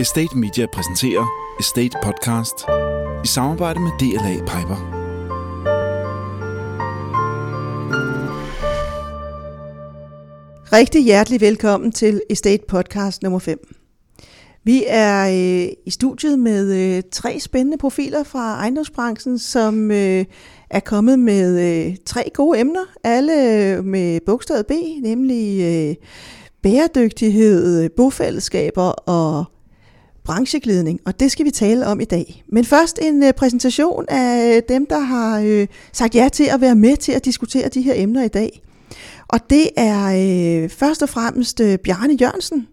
Estate Media præsenterer Estate Podcast i samarbejde med DLA Piper. Rigtig hjertelig velkommen til Estate Podcast nummer 5. Vi er øh, i studiet med øh, tre spændende profiler fra ejendomsbranchen, som øh, er kommet med øh, tre gode emner, alle øh, med bogstavet B, nemlig øh, bæredygtighed, bofællesskaber og brancheglidning, og det skal vi tale om i dag. Men først en øh, præsentation af øh, dem, der har øh, sagt ja til at være med til at diskutere de her emner i dag. Og det er øh, først og fremmest øh, Bjarne Jørgensen.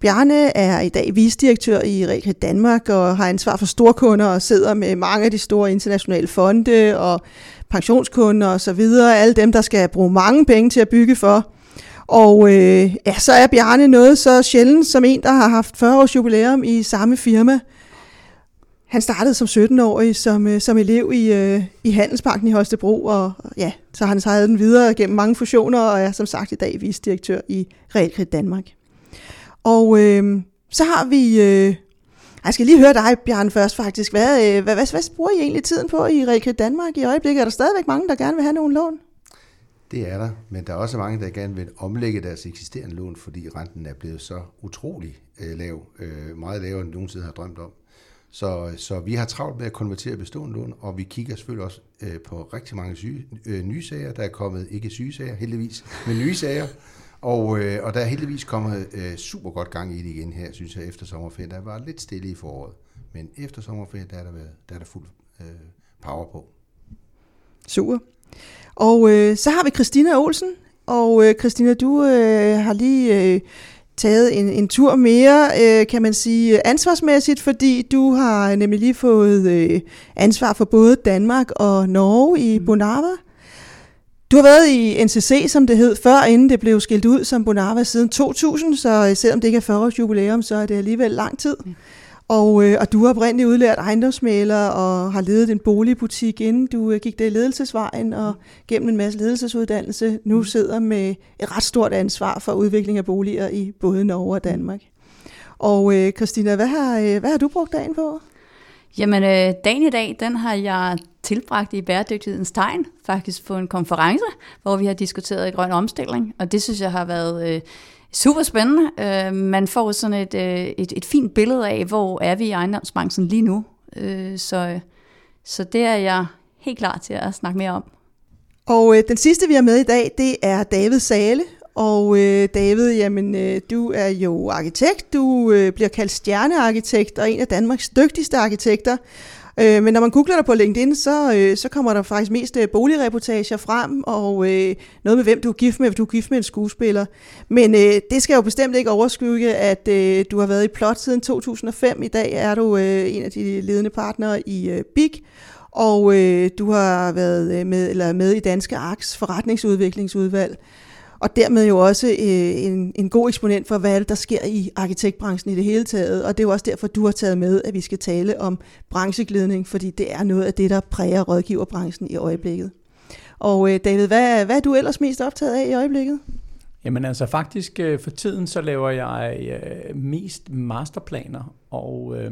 Bjarne er i dag visdirektør i Realkredit Danmark og har ansvar for storkunder og sidder med mange af de store internationale fonde og pensionskunder og så videre. Alle dem, der skal bruge mange penge til at bygge for. Og øh, ja, så er Bjarne noget så sjældent som en, der har haft 40 års jubilæum i samme firma. Han startede som 17-årig som, øh, som elev i, øh, i Handelsbanken i Holstebro, og ja, så har han sejlet den videre gennem mange fusioner, og er som sagt i dag visdirektør i Realkredit Danmark. Og øh, så har vi... Øh, jeg skal lige høre dig, Bjørn, først faktisk. Hvad, øh, hvad, hvad, hvad bruger I egentlig tiden på i Realkredit Danmark i øjeblikket? Er der stadigvæk mange, der gerne vil have nogle lån? Det er der, men der er også mange, der gerne vil omlægge deres eksisterende lån, fordi renten er blevet så utrolig øh, lav, øh, meget lavere end nogensinde har drømt om. Så, så vi har travlt med at konvertere bestående lån, og vi kigger selvfølgelig også øh, på rigtig mange syge, øh, nye sager. Der er kommet, ikke syge sager heldigvis, men nye sager. Og, øh, og der er heldigvis kommet øh, super godt gang i det igen her, synes jeg, efter sommerferien. Der var lidt stille i foråret, men efter sommerferien, der er der, været, der, er der fuld øh, power på. Super. Og øh, så har vi Christina Olsen. Og øh, Christina, du øh, har lige øh, taget en, en tur mere, øh, kan man sige, ansvarsmæssigt, fordi du har nemlig lige fået øh, ansvar for både Danmark og Norge i mm. Bonava. Du har været i NCC, som det hed før, inden det blev skilt ud som Bonava siden 2000, så selvom det ikke er 40 års jubilæum, så er det alligevel lang tid. Mm. Og, øh, og du har oprindeligt udlært ejendomsmaler og har ledet en boligbutik, inden du øh, gik det i ledelsesvejen og gennem en masse ledelsesuddannelse nu mm. sidder med et ret stort ansvar for udvikling af boliger i både Norge og Danmark. Og øh, Christina, hvad har, øh, hvad har du brugt dagen på? Jamen, øh, dagen i dag, den har jeg tilbragt i bæredygtighedens tegn, faktisk på en konference, hvor vi har diskuteret grøn omstilling, og det synes jeg har været... Øh, Super spændende. Øh, man får sådan et, øh, et, et fint billede af, hvor er vi i ejendomsbranchen lige nu. Uh, så, så det er jeg helt klar til at snakke mere om. Og den sidste, vi har med i dag, det er David Sale. Og uh, David, jamen, du er jo arkitekt. Du bliver kaldt stjernearkitekt og en af Danmarks dygtigste arkitekter. Øh, men når man googler dig på LinkedIn, så, øh, så kommer der faktisk mest øh, boligreportager frem, og øh, noget med, hvem du er gift med, du er gift med en skuespiller. Men øh, det skal jo bestemt ikke overskygge, at øh, du har været i Plot siden 2005. I dag er du øh, en af de ledende partnere i øh, BIG, og øh, du har været øh, med, eller med i Danske Aks forretningsudviklingsudvalg og dermed jo også øh, en, en god eksponent for, hvad det, der sker i arkitektbranchen i det hele taget. Og det er jo også derfor, du har taget med, at vi skal tale om brancheglidning, fordi det er noget af det, der præger rådgiverbranchen i øjeblikket. Og øh, David, hvad, hvad er du ellers mest optaget af i øjeblikket? Jamen altså faktisk øh, for tiden så laver jeg øh, mest masterplaner, og øh,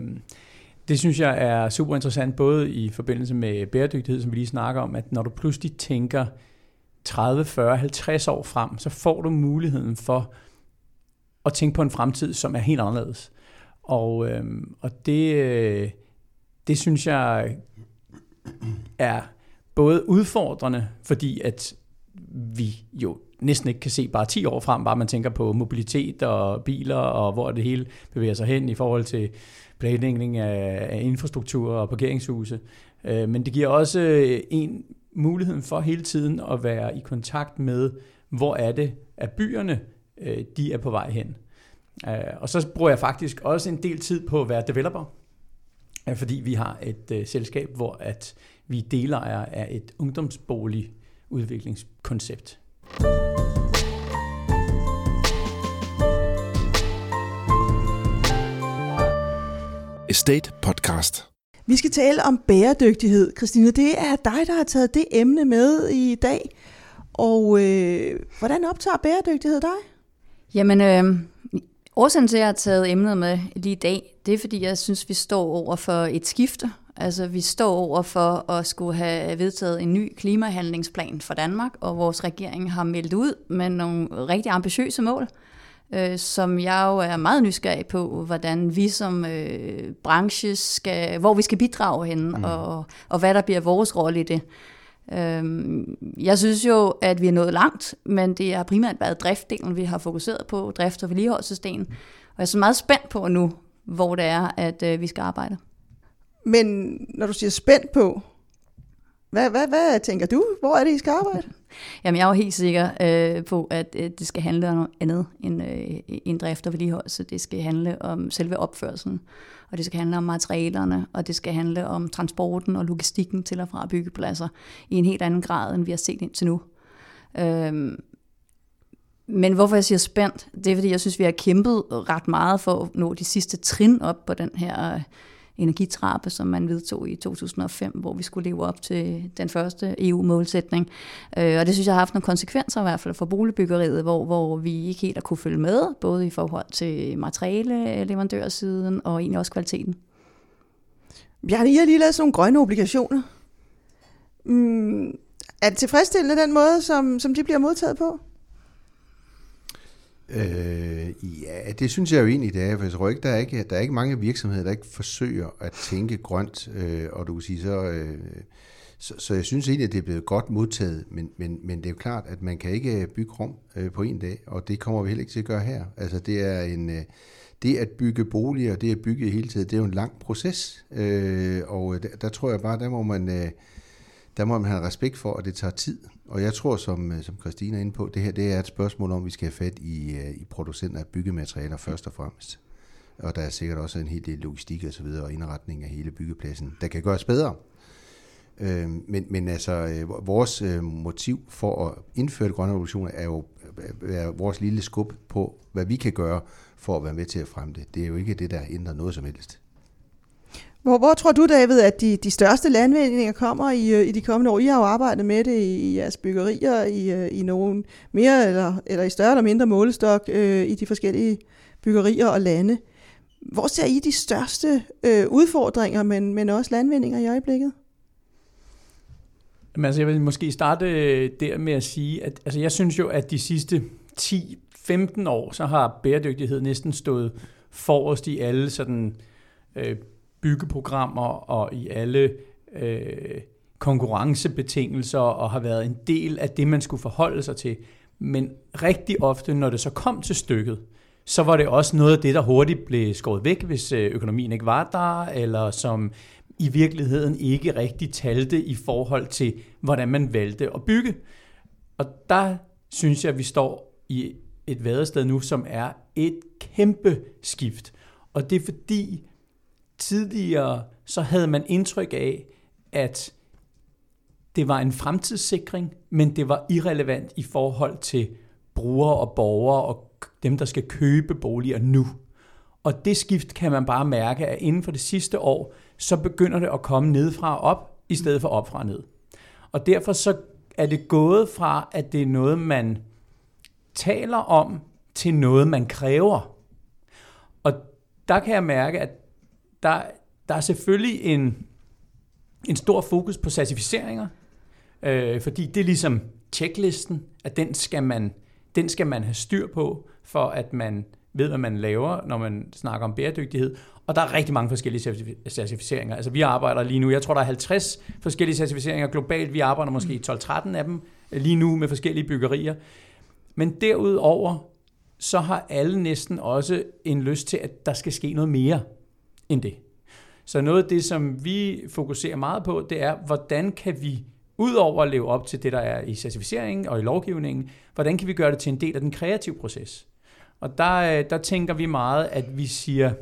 det synes jeg er super interessant, både i forbindelse med bæredygtighed, som vi lige snakker om, at når du pludselig tænker 30, 40, 50 år frem, så får du muligheden for at tænke på en fremtid, som er helt anderledes. Og, øh, og det, øh, det synes jeg er både udfordrende, fordi at vi jo næsten ikke kan se bare 10 år frem, bare man tænker på mobilitet og biler og hvor det hele bevæger sig hen i forhold til planlægning af, af infrastruktur og parkeringshuse. Øh, men det giver også en muligheden for hele tiden at være i kontakt med, hvor er det, at byerne øh, de er på vej hen. Øh, og så bruger jeg faktisk også en del tid på at være developer, øh, fordi vi har et øh, selskab, hvor at vi deler af et ungdomsbolig udviklingskoncept. Estate Podcast. Vi skal tale om bæredygtighed. Christine, det er dig, der har taget det emne med i dag. Og øh, hvordan optager bæredygtighed dig? Jamen, øh, Årsagen til, at jeg har taget emnet med lige i dag, det er, fordi jeg synes, vi står over for et skifte. Altså, vi står over for at skulle have vedtaget en ny klimahandlingsplan for Danmark, og vores regering har meldt ud med nogle rigtig ambitiøse mål, øh, som jeg jo er meget nysgerrig på, hvordan vi som øh, branche skal, hvor vi skal bidrage hen, mm. og, og hvad der bliver vores rolle i det. Øhm, jeg synes jo, at vi er nået langt, men det har primært været driftdelen, vi har fokuseret på, drift- og vedligeholdelsesdelen. Og jeg er så meget spændt på nu, hvor det er, at øh, vi skal arbejde. Men når du siger spændt på, hvad, hvad, hvad tænker du? Hvor er det, I skal arbejde? Jamen, jeg er jo helt sikker øh, på, at øh, det skal handle om noget andet end, øh, end drift og vedligeholdelse. Det skal handle om selve opførelsen og det skal handle om materialerne, og det skal handle om transporten og logistikken til og fra byggepladser i en helt anden grad, end vi har set indtil nu. Øhm, men hvorfor jeg siger spændt, det er fordi, jeg synes, vi har kæmpet ret meget for at nå de sidste trin op på den her øh, energitrappe, som man vedtog i 2005, hvor vi skulle leve op til den første EU-målsætning. Øh, og det synes jeg har haft nogle konsekvenser i hvert fald for boligbyggeriet, hvor, hvor vi ikke helt har kunne følge med, både i forhold til materiale, leverandørsiden og egentlig også kvaliteten. Bjarne, I har lige lavet sådan nogle grønne obligationer. Mm, er det tilfredsstillende den måde, som, som de bliver modtaget på? Øh, ja, det synes jeg jo egentlig, det er, for jeg tror ikke, der er ikke, der er ikke mange virksomheder, der ikke forsøger at tænke grønt, øh, og du kan sige så, øh, så, så jeg synes egentlig, at det er blevet godt modtaget, men, men, men det er jo klart, at man kan ikke øh, bygge rum øh, på en dag, og det kommer vi heller ikke til at gøre her. Altså det er en... Øh, det at bygge boliger, det at bygge hele tiden, det er jo en lang proces, øh, og der, der tror jeg bare, der må man... Øh, der må man have respekt for, at det tager tid. Og jeg tror, som, øh, som Christina er inde på, det her det er et spørgsmål om, vi skal have fat i, øh, i producenter af byggematerialer først og fremmest. Og der er sikkert også en hel del logistik og så videre, og indretning af hele byggepladsen, der kan gøres bedre. Øh, men, men altså, øh, vores motiv for at indføre grønne revolutioner er jo er vores lille skub på, hvad vi kan gøre for at være med til at fremme det. Det er jo ikke det, der ændrer noget som helst. Hvor, hvor tror du, David, at de, de største landvindinger kommer i, øh, i de kommende år? I har jo arbejdet med det i, i jeres byggerier, i, øh, i nogen mere eller, eller i større eller mindre målestok øh, i de forskellige byggerier og lande. Hvor ser I de største øh, udfordringer, men, men også landvindinger i øjeblikket? Jamen, altså, jeg vil måske starte øh, der med at sige, at altså, jeg synes jo, at de sidste 10-15 år, så har bæredygtighed næsten stået forrest i alle sådan øh, byggeprogrammer og i alle øh, konkurrencebetingelser og har været en del af det, man skulle forholde sig til. Men rigtig ofte, når det så kom til stykket, så var det også noget af det, der hurtigt blev skåret væk, hvis øh, økonomien ikke var der, eller som i virkeligheden ikke rigtig talte i forhold til, hvordan man valgte at bygge. Og der synes jeg, at vi står i et vadested nu, som er et kæmpe skift. Og det er fordi, tidligere så havde man indtryk af, at det var en fremtidssikring, men det var irrelevant i forhold til brugere og borgere og dem, der skal købe boliger nu. Og det skift kan man bare mærke, at inden for det sidste år, så begynder det at komme nedefra og op, i stedet for op fra og ned. Og derfor så er det gået fra, at det er noget, man taler om, til noget, man kræver. Og der kan jeg mærke, at der, der er selvfølgelig en, en stor fokus på certificeringer, øh, fordi det er ligesom checklisten, at den skal, man, den skal man have styr på, for at man ved, hvad man laver, når man snakker om bæredygtighed. Og der er rigtig mange forskellige certificeringer. Altså vi arbejder lige nu, jeg tror, der er 50 forskellige certificeringer globalt. Vi arbejder måske i 12-13 af dem lige nu med forskellige byggerier. Men derudover, så har alle næsten også en lyst til, at der skal ske noget mere end det. Så noget af det, som vi fokuserer meget på, det er, hvordan kan vi Udover at leve op til det, der er i certificeringen og i lovgivningen, hvordan kan vi gøre det til en del af den kreative proces? Og der, øh, der tænker vi meget, at vi siger,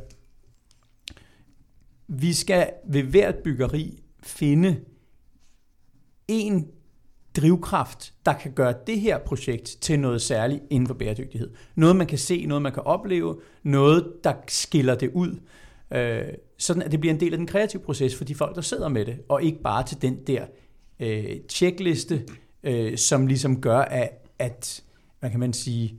vi skal ved hvert byggeri finde en drivkraft, der kan gøre det her projekt til noget særligt inden for bæredygtighed. Noget, man kan se, noget, man kan opleve, noget, der skiller det ud øh, sådan at det bliver en del af den kreative proces for de folk, der sidder med det, og ikke bare til den der øh, checkliste, øh, som ligesom gør, at, at man kan man sige,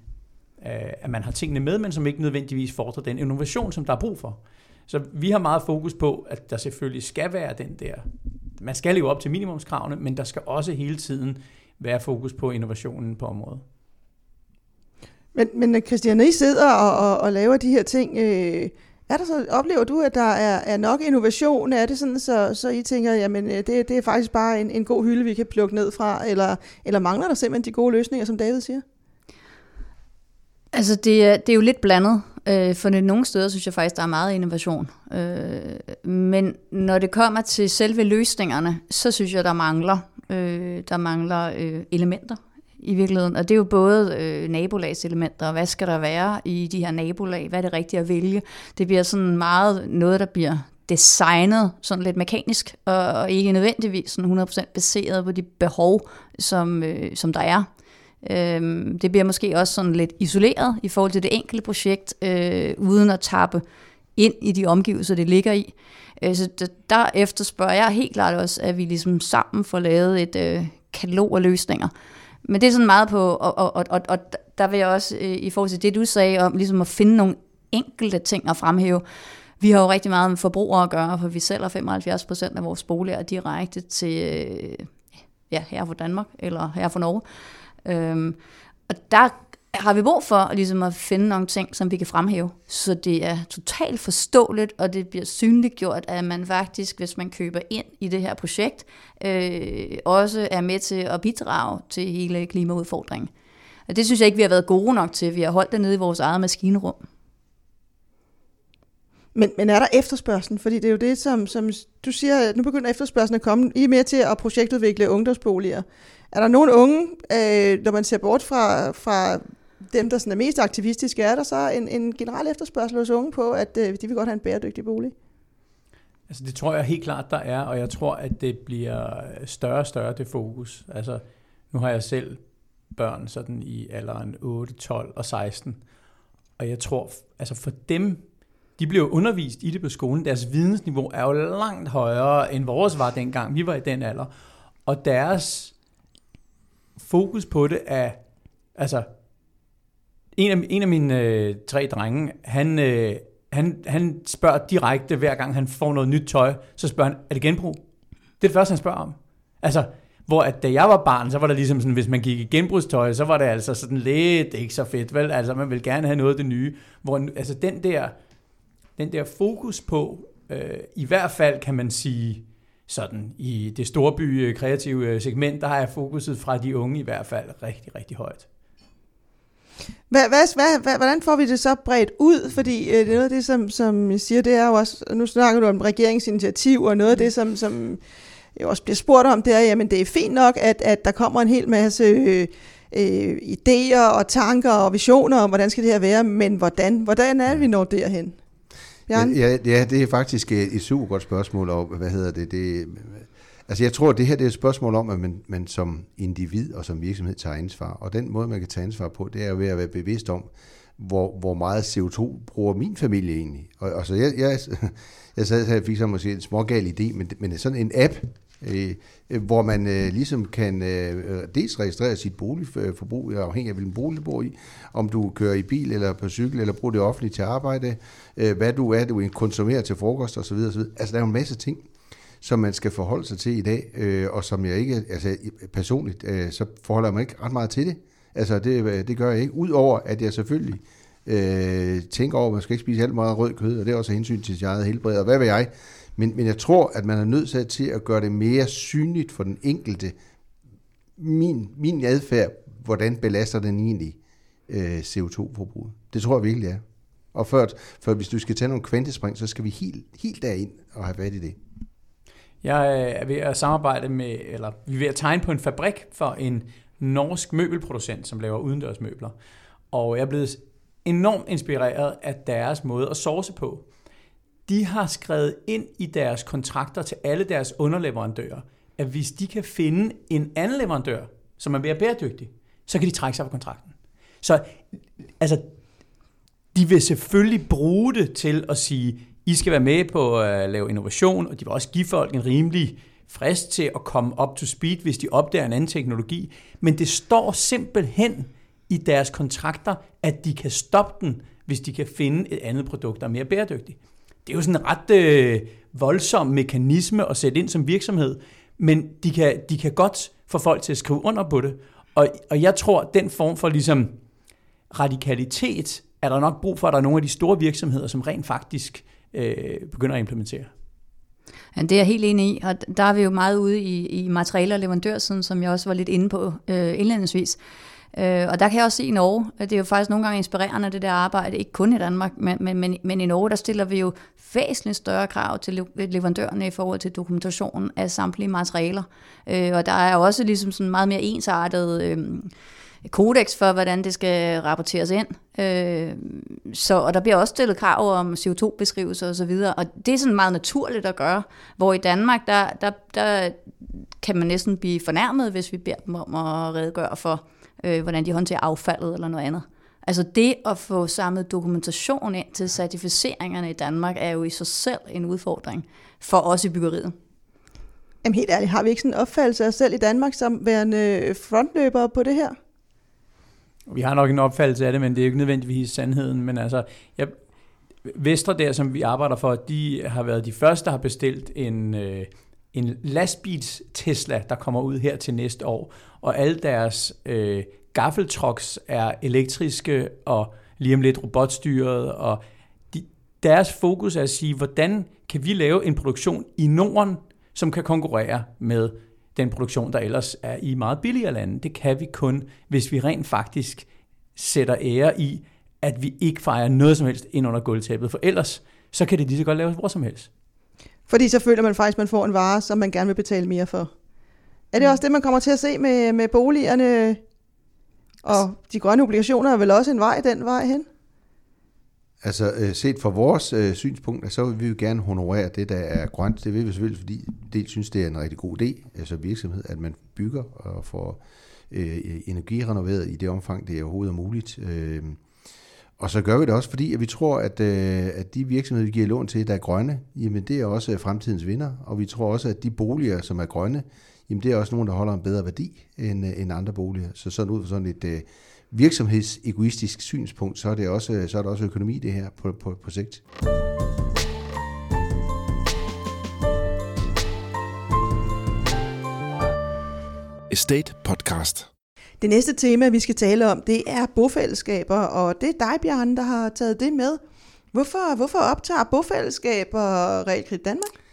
øh, at man har tingene med, men som ikke nødvendigvis fordrer den innovation, som der er brug for. Så vi har meget fokus på, at der selvfølgelig skal være den der, man skal leve op til minimumskravene, men der skal også hele tiden være fokus på innovationen på området. Men, men Christian, når I sidder og, og, og laver de her ting, øh, er der så, oplever du, at der er, er nok innovation? Er det sådan, så, så I tænker, jamen øh, det, det er faktisk bare en, en god hylde, vi kan plukke ned fra, eller, eller mangler der simpelthen de gode løsninger, som David siger? Altså, det det er jo lidt blandet, øh, for nogle steder synes jeg faktisk, der er meget innovation. Øh, men når det kommer til selve løsningerne, så synes jeg, der mangler, øh, der mangler øh, elementer i virkeligheden. Og det er jo både øh, nabolagselementer, og hvad skal der være i de her nabolag, hvad er det rigtige at vælge. Det bliver sådan meget noget, der bliver designet sådan lidt mekanisk, og, og ikke nødvendigvis sådan 100% baseret på de behov, som, øh, som der er. Øhm, det bliver måske også sådan lidt isoleret i forhold til det enkelte projekt, øh, uden at tappe ind i de omgivelser, det ligger i. Øh, så der efterspørger jeg helt klart også, at vi ligesom sammen får lavet et øh, katalog af løsninger, men det er sådan meget på, og, og, og, og, og der vil jeg også, øh, i forhold til det, du sagde om ligesom at finde nogle enkelte ting at fremhæve, vi har jo rigtig meget med forbrugere at gøre, for vi sælger 75 procent af vores boliger direkte til øh, ja, her fra Danmark, eller her fra Norge. Øhm, og der har vi brug for ligesom at finde nogle ting, som vi kan fremhæve, så det er totalt forståeligt, og det bliver synliggjort, at man faktisk, hvis man køber ind i det her projekt, øh, også er med til at bidrage til hele klimaudfordringen. Og det synes jeg ikke, vi har været gode nok til. Vi har holdt det nede i vores eget maskinerum. Men, men er der efterspørgsel? Fordi det er jo det, som, som du siger, nu begynder efterspørgselen at komme. I er med til at projektudvikle ungdomsboliger. Er der nogen unge, øh, når man ser bort fra, fra dem, der sådan er mest aktivistiske, er der så en, en generel efterspørgsel hos unge på, at øh, de vil godt have en bæredygtig bolig? Altså det tror jeg helt klart, der er, og jeg tror, at det bliver større og større det fokus. Altså nu har jeg selv børn sådan i alderen 8, 12 og 16, og jeg tror, altså for dem, de bliver undervist i det på skolen. Deres vidensniveau er jo langt højere, end vores var dengang. Vi var i den alder. Og deres fokus på det er, altså en af, en af mine øh, tre drenge, han, øh, han, han spørger direkte, hver gang han får noget nyt tøj, så spørger han, er det genbrug? Det er det første, han spørger om. Altså, hvor at da jeg var barn, så var det ligesom sådan, hvis man gik i genbrugstøj, så var det altså sådan lidt ikke så fedt, vel? Altså, man vil gerne have noget af det nye. Hvor, altså, den der, den der fokus på, øh, i hvert fald kan man sige, sådan i det storby øh, kreative øh, segment, der har jeg fokuset fra de unge i hvert fald rigtig, rigtig højt. Hvad, hvad, hvad, hvad, hvordan får vi det så bredt ud? Fordi øh, det er noget af det, som, som jeg siger, det er jo også, nu snakker du om regeringsinitiativ, og noget af det, som, som jeg også bliver spurgt om, det er, jamen det er fint nok, at, at der kommer en hel masse øh, øh, idéer og tanker og visioner om, hvordan skal det her være, men hvordan, hvordan er vi når derhen? Ja, ja, ja, det er faktisk et, et super godt spørgsmål, og hvad hedder det, det Altså jeg tror, at det her det er et spørgsmål om, at man, man som individ og som virksomhed tager ansvar. Og den måde, man kan tage ansvar på, det er jo ved at være bevidst om, hvor, hvor meget CO2 bruger min familie egentlig. Og, altså jeg, jeg, jeg sad her og fik så måske en smågal idé, men, men sådan en app, øh, hvor man øh, ligesom kan øh, dels registrere sit boligforbrug, øh, afhængig af hvilken bolig du bor i, om du kører i bil eller på cykel, eller bruger det offentligt til arbejde, øh, hvad du er, du konsumerer til frokost osv. osv. Altså der er jo en masse ting, som man skal forholde sig til i dag, øh, og som jeg ikke, altså personligt, øh, så forholder jeg mig ikke ret meget til det. Altså det, øh, det gør jeg ikke, udover at jeg selvfølgelig øh, tænker over, at man skal ikke spise alt meget rød kød, og det er også hensyn til sit eget helbred, og hvad ved jeg? Men, men jeg tror, at man er nødt til at gøre det mere synligt for den enkelte, min, min adfærd, hvordan belaster den egentlig øh, CO2-forbruget. Det tror jeg virkelig er. Og før, før hvis du skal tage nogle kvantespring, så skal vi helt, helt derind og have fat i det. Jeg øh, er ved at samarbejde med, eller vi er ved at tegne på en fabrik for en norsk møbelproducent, som laver udendørsmøbler. Og jeg er blevet enormt inspireret af deres måde at source på. De har skrevet ind i deres kontrakter til alle deres underleverandører, at hvis de kan finde en anden leverandør, som er mere bæredygtig, så kan de trække sig fra kontrakten. Så altså, de vil selvfølgelig bruge det til at sige, i skal være med på at øh, lave innovation, og de vil også give folk en rimelig frist til at komme op to speed, hvis de opdager en anden teknologi. Men det står simpelthen i deres kontrakter, at de kan stoppe den, hvis de kan finde et andet produkt, der er mere bæredygtigt. Det er jo sådan en ret øh, voldsom mekanisme at sætte ind som virksomhed, men de kan, de kan godt få folk til at skrive under på det. Og, og jeg tror, at den form for ligesom radikalitet er der nok brug for, at der er nogle af de store virksomheder, som rent faktisk øh, begynder at implementere. Ja, det er jeg helt enig i, og der er vi jo meget ude i, i materialer og leverandørsiden, som jeg også var lidt inde på øh, indledningsvis. Øh, og der kan jeg også se i Norge, at det er jo faktisk nogle gange inspirerende, det der arbejde, ikke kun i Danmark, men, men, men, men i Norge, der stiller vi jo væsentligt større krav til leverandørerne i forhold til dokumentation af samtlige materialer. Øh, og der er også ligesom sådan meget mere ensartet... Øh, kodex for, hvordan det skal rapporteres ind. Øh, så, og der bliver også stillet krav om CO2-beskrivelser osv., og det er sådan meget naturligt at gøre, hvor i Danmark, der, der, der kan man næsten blive fornærmet, hvis vi beder dem om at redegøre for, øh, hvordan de håndterer affaldet eller noget andet. Altså det at få samlet dokumentation ind til certificeringerne i Danmark, er jo i sig selv en udfordring for os i byggeriet. Jamen helt ærligt, har vi ikke sådan en opfattelse af os selv i Danmark som værende frontløbere på det her? Vi har nok en opfattelse af det, men det er jo ikke nødvendigvis sandheden. Men altså, jeg, Vestre der, som vi arbejder for, de har været de første, der har bestilt en, øh, en lastbils Tesla, der kommer ud her til næste år. Og alle deres øh, gaffeltrucks er elektriske og lige om lidt robotstyret. Og de, deres fokus er at sige, hvordan kan vi lave en produktion i Norden, som kan konkurrere med den produktion, der ellers er i meget billigere lande. Det kan vi kun, hvis vi rent faktisk sætter ære i, at vi ikke fejrer noget som helst ind under gulvtæppet, for ellers så kan det lige så godt laves hvor som helst. Fordi så føler man faktisk, at man får en vare, som man gerne vil betale mere for. Er det mm. også det, man kommer til at se med, med boligerne? Og de grønne obligationer er vel også en vej den vej hen? Altså øh, set fra vores øh, synspunkt, så vil vi jo gerne honorere det, der er grønt. Det vil vi selvfølgelig, fordi det synes, det er en rigtig god idé, altså virksomhed, at man bygger og får øh, energirenoveret i det omfang, det er overhovedet er muligt. Øh, og så gør vi det også, fordi at vi tror, at, øh, at de virksomheder, vi giver lån til, der er grønne, jamen det er også fremtidens vinder. Og vi tror også, at de boliger, som er grønne, jamen det er også nogen, der holder en bedre værdi end, øh, end andre boliger. Så sådan ud fra sådan et... Øh, virksomhedsegoistisk synspunkt, så er, det også, så er der også økonomi det her på, på, på sigt. Estate Podcast. Det næste tema, vi skal tale om, det er bofællesskaber, og det er dig, Bjarne, der har taget det med. Hvorfor, hvorfor optager bofællesskaber Realkredit Danmark?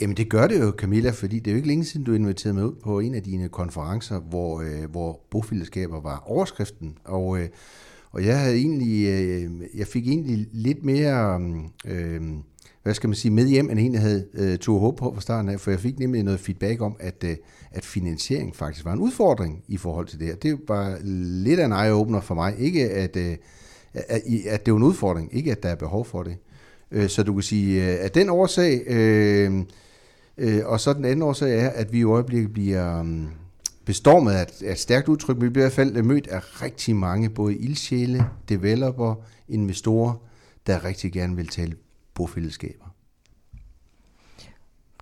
Jamen det gør det jo, Camilla, fordi det er jo ikke længe siden, du inviterede mig ud på en af dine konferencer, hvor, øh, hvor bofællesskaber var overskriften. Og, øh, og jeg havde egentlig, øh, jeg fik egentlig lidt mere, øh, hvad skal man sige, med hjem, end egentlig havde øh, tog håb på fra starten af, for jeg fik nemlig noget feedback om, at, øh, at finansiering faktisk var en udfordring i forhold til det her. Det var lidt af en eye-opener for mig. Ikke at, øh, at, at det var en udfordring, ikke at der er behov for det. Øh, så du kan sige, øh, at den årsag... Øh, Øh, og så den anden årsag er, at vi i øjeblikket bliver um, bestormet af et, et stærkt udtryk, men vi bliver i hvert fald mødt af rigtig mange, både ildsjæle, developer, investorer, der rigtig gerne vil tale bofællesskaber.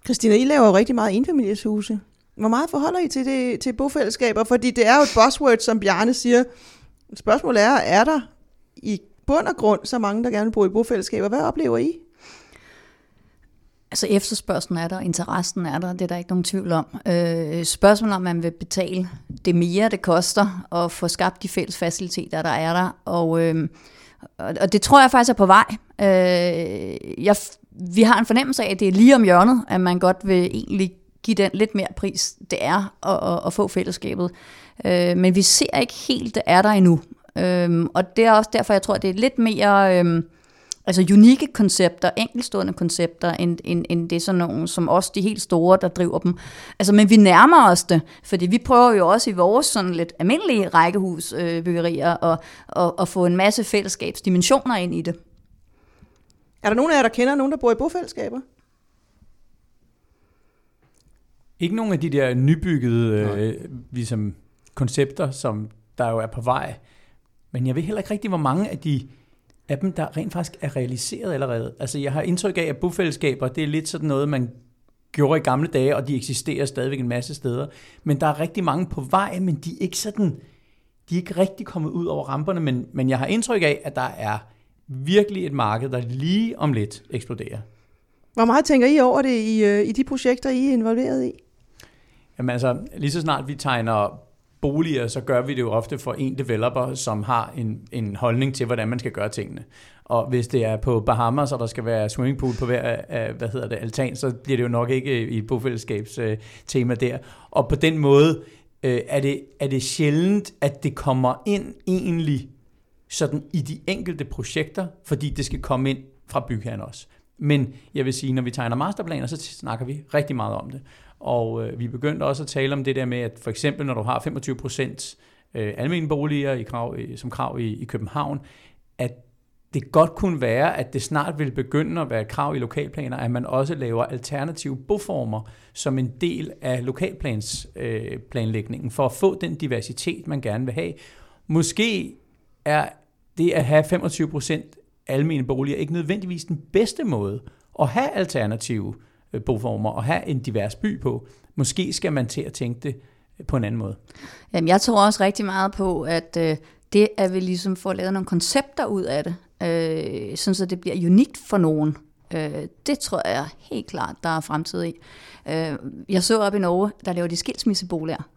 Christina, I laver jo rigtig meget enfamilieshuse. Hvor meget forholder I til, det, til bofællesskaber? Fordi det er jo et buzzword, som Bjarne siger. Spørgsmålet er, er der i bund og grund så mange, der gerne vil bo i bofællesskaber? Hvad oplever I? Altså efterspørgselen er der, interessen er der, det er der ikke nogen tvivl om. Øh, spørgsmålet om, man vil betale det mere, det koster at få skabt de fælles faciliteter, der er der. Og, øh, og det tror jeg faktisk er på vej. Øh, jeg, vi har en fornemmelse af, at det er lige om hjørnet, at man godt vil egentlig give den lidt mere pris, det er at, at, at få fællesskabet. Øh, men vi ser ikke helt, det er der endnu. Øh, og det er også derfor, jeg tror, det er lidt mere... Øh, altså unikke koncepter, enkelstående koncepter, end, end, end det er sådan nogle, som os, de helt store, der driver dem. Altså, men vi nærmer os det, fordi vi prøver jo også i vores sådan lidt almindelige rækkehusbyggerier øh, at, at, at få en masse fællesskabsdimensioner ind i det. Er der nogen af jer, der kender nogen, der bor i bofællesskaber? Ikke nogen af de der nybyggede øh, ligesom koncepter, som der jo er på vej. Men jeg ved heller ikke rigtig, hvor mange af de af dem, der rent faktisk er realiseret allerede. Altså jeg har indtryk af, at bofællesskaber, det er lidt sådan noget, man gjorde i gamle dage, og de eksisterer stadigvæk en masse steder. Men der er rigtig mange på vej, men de er ikke sådan de er ikke rigtig kommet ud over ramperne, men, men jeg har indtryk af, at der er virkelig et marked, der lige om lidt eksploderer. Hvor meget tænker I over det i, øh, i de projekter, I er involveret i? Jamen altså, lige så snart vi tegner boliger, så gør vi det jo ofte for en developer, som har en, en holdning til, hvordan man skal gøre tingene. Og hvis det er på Bahamas, og der skal være swimmingpool på hver af, hvad hedder det, altan, så bliver det jo nok ikke øh, i et bofællesskabstema øh, der. Og på den måde øh, er, det, er det sjældent, at det kommer ind egentlig sådan i de enkelte projekter, fordi det skal komme ind fra bygherren også. Men jeg vil sige, når vi tegner masterplaner, så snakker vi rigtig meget om det. Og øh, vi begyndte også at tale om det der med, at for eksempel når du har 25 procent øh, almindelige boliger i krav, i, som krav i, i København, at det godt kunne være, at det snart vil begynde at være et krav i lokalplaner, at man også laver alternative boformer som en del af lokalplansplanlægningen, øh, for at få den diversitet, man gerne vil have. Måske er det at have 25 procent almene boliger ikke nødvendigvis den bedste måde at have alternative øh, Øh, boformer og have en divers by på. Måske skal man til at tænke det øh, på en anden måde. Jamen, jeg tror også rigtig meget på, at øh, det at vi ligesom får lavet nogle koncepter ud af det, øh, sådan så det bliver unikt for nogen, øh, det tror jeg helt klart, der er fremtid i. Øh, jeg så op i Norge, der laver de skilsmisseboliger,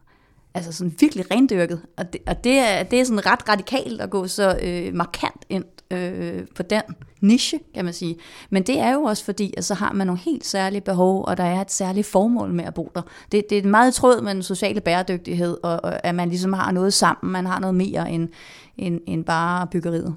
altså sådan virkelig rendyrket. Og det, og det, er, det er sådan ret radikalt at gå så øh, markant ind øh, på den niche, kan man sige. Men det er jo også fordi, at så har man nogle helt særlige behov, og der er et særligt formål med at bo der. Det, det er meget tråd med den sociale bæredygtighed, og, og at man ligesom har noget sammen, man har noget mere end, end, end bare byggeriet.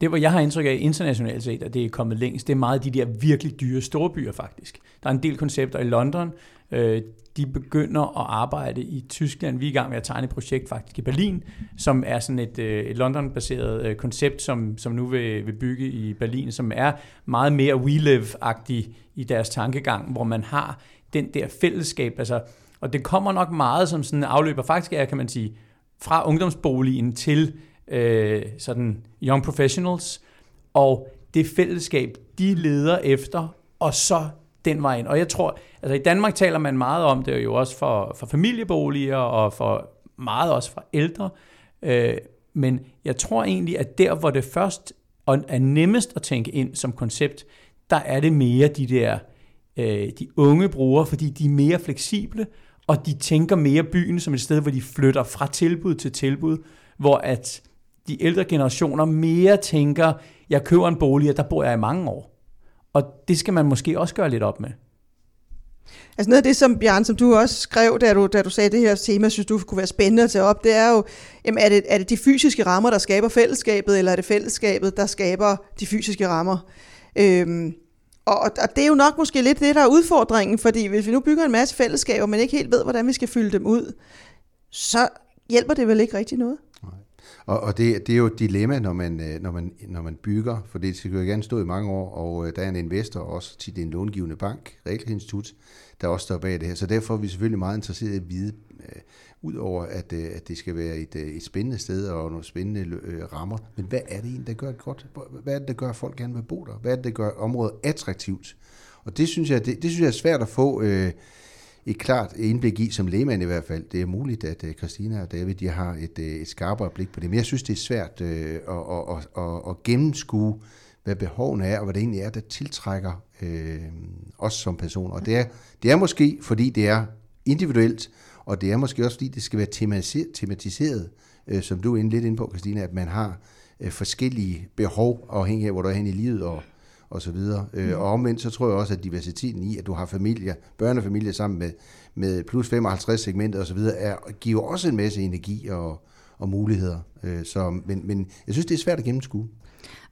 Det, hvor jeg har indtryk af internationalt set, at det er kommet længst, det er meget de der virkelig dyre storbyer faktisk. Der er en del koncepter i London, øh, de begynder at arbejde i Tyskland. Vi er i gang med at tegne et projekt faktisk i Berlin, som er sådan et, øh, et London-baseret øh, koncept, som, som nu vil, vil bygge i Berlin, som er meget mere We Live-agtig i deres tankegang, hvor man har den der fællesskab. Altså, og det kommer nok meget som sådan en afløber, faktisk er, kan man sige, fra ungdomsboligen til øh, sådan young professionals, og det fællesskab, de leder efter, og så den vej ind. Og jeg tror, altså i Danmark taler man meget om det jo også for, for familieboliger og for meget også for ældre. Øh, men jeg tror egentlig, at der, hvor det først er nemmest at tænke ind som koncept, der er det mere de der øh, de unge brugere, fordi de er mere fleksible, og de tænker mere byen som et sted, hvor de flytter fra tilbud til tilbud, hvor at de ældre generationer mere tænker, jeg køber en bolig, og der bor jeg i mange år. Og det skal man måske også gøre lidt op med. Altså noget af det, som Bjørn, som du også skrev, da du, da du sagde det her tema, synes du kunne være spændende at tage op, det er jo, jamen er det, er det de fysiske rammer, der skaber fællesskabet, eller er det fællesskabet, der skaber de fysiske rammer? Øhm, og, og det er jo nok måske lidt det, der er udfordringen, fordi hvis vi nu bygger en masse fællesskaber, men ikke helt ved, hvordan vi skal fylde dem ud, så hjælper det vel ikke rigtig noget? Og, og det, det er jo et dilemma, når man, øh, når man, når man bygger, for det skal jo gerne stå i mange år, og øh, der er en investor, også til en långivende bank, realkreditinstitut, der også står bag det her. Så derfor er vi selvfølgelig meget interesserede i at vide, øh, udover at, øh, at det skal være et, et spændende sted og nogle spændende øh, rammer, men hvad er det egentlig, der gør det godt? Hvad er det, der gør, at folk gerne vil bo der? Hvad er det, der gør området attraktivt? Og det synes jeg, det, det synes jeg er svært at få... Øh, et klart indblik i, som lægemand i hvert fald. Det er muligt, at øh, Christina og David de har et, øh, et skarpere blik på det, men jeg synes, det er svært uh, at, at, at, at gennemskue, hvad behovene er, og hvad det egentlig er, der tiltrækker øh, os som personer. Og det er, det er måske, fordi det er individuelt, og det er måske også, fordi det skal være tematiseret, uh, som du er lidt inde på, Christina, at man har øh, forskellige behov, afhængig af, hvor du er hen i livet, og og så videre. Øh, mm. Og omvendt, så tror jeg også, at diversiteten i, at du har familier, børnefamilier sammen med, med plus 55 segmenter og så videre, er, giver også en masse energi og, og muligheder. Øh, så, men, men jeg synes, det er svært at gennemskue.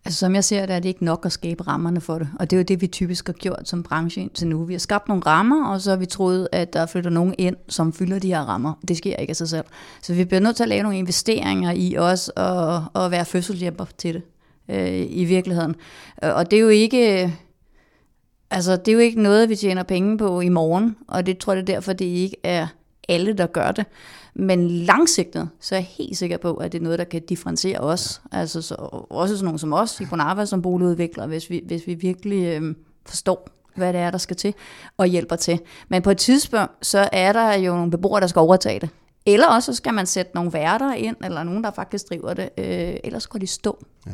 Altså som jeg ser det, er det ikke nok at skabe rammerne for det. Og det er jo det, vi typisk har gjort som branche indtil nu. Vi har skabt nogle rammer, og så har vi troet, at der flytter nogen ind, som fylder de her rammer. Det sker ikke af sig selv. Så vi bliver nødt til at lave nogle investeringer i os og, og være fødselshjælper til det øh, i virkeligheden. Og det er jo ikke... Altså, det er jo ikke noget, vi tjener penge på i morgen, og det tror jeg det er derfor, det ikke er alle, der gør det. Men langsigtet, så er jeg helt sikker på, at det er noget, der kan differentiere os. Altså så, også sådan nogen som os i arbejde som boligudviklere, hvis vi, hvis vi virkelig øh, forstår, hvad det er, der skal til, og hjælper til. Men på et tidspunkt, så er der jo nogle beboere, der skal overtage det Eller også så skal man sætte nogle værter ind, eller nogen, der faktisk driver det. Øh, ellers går de stå. Ja.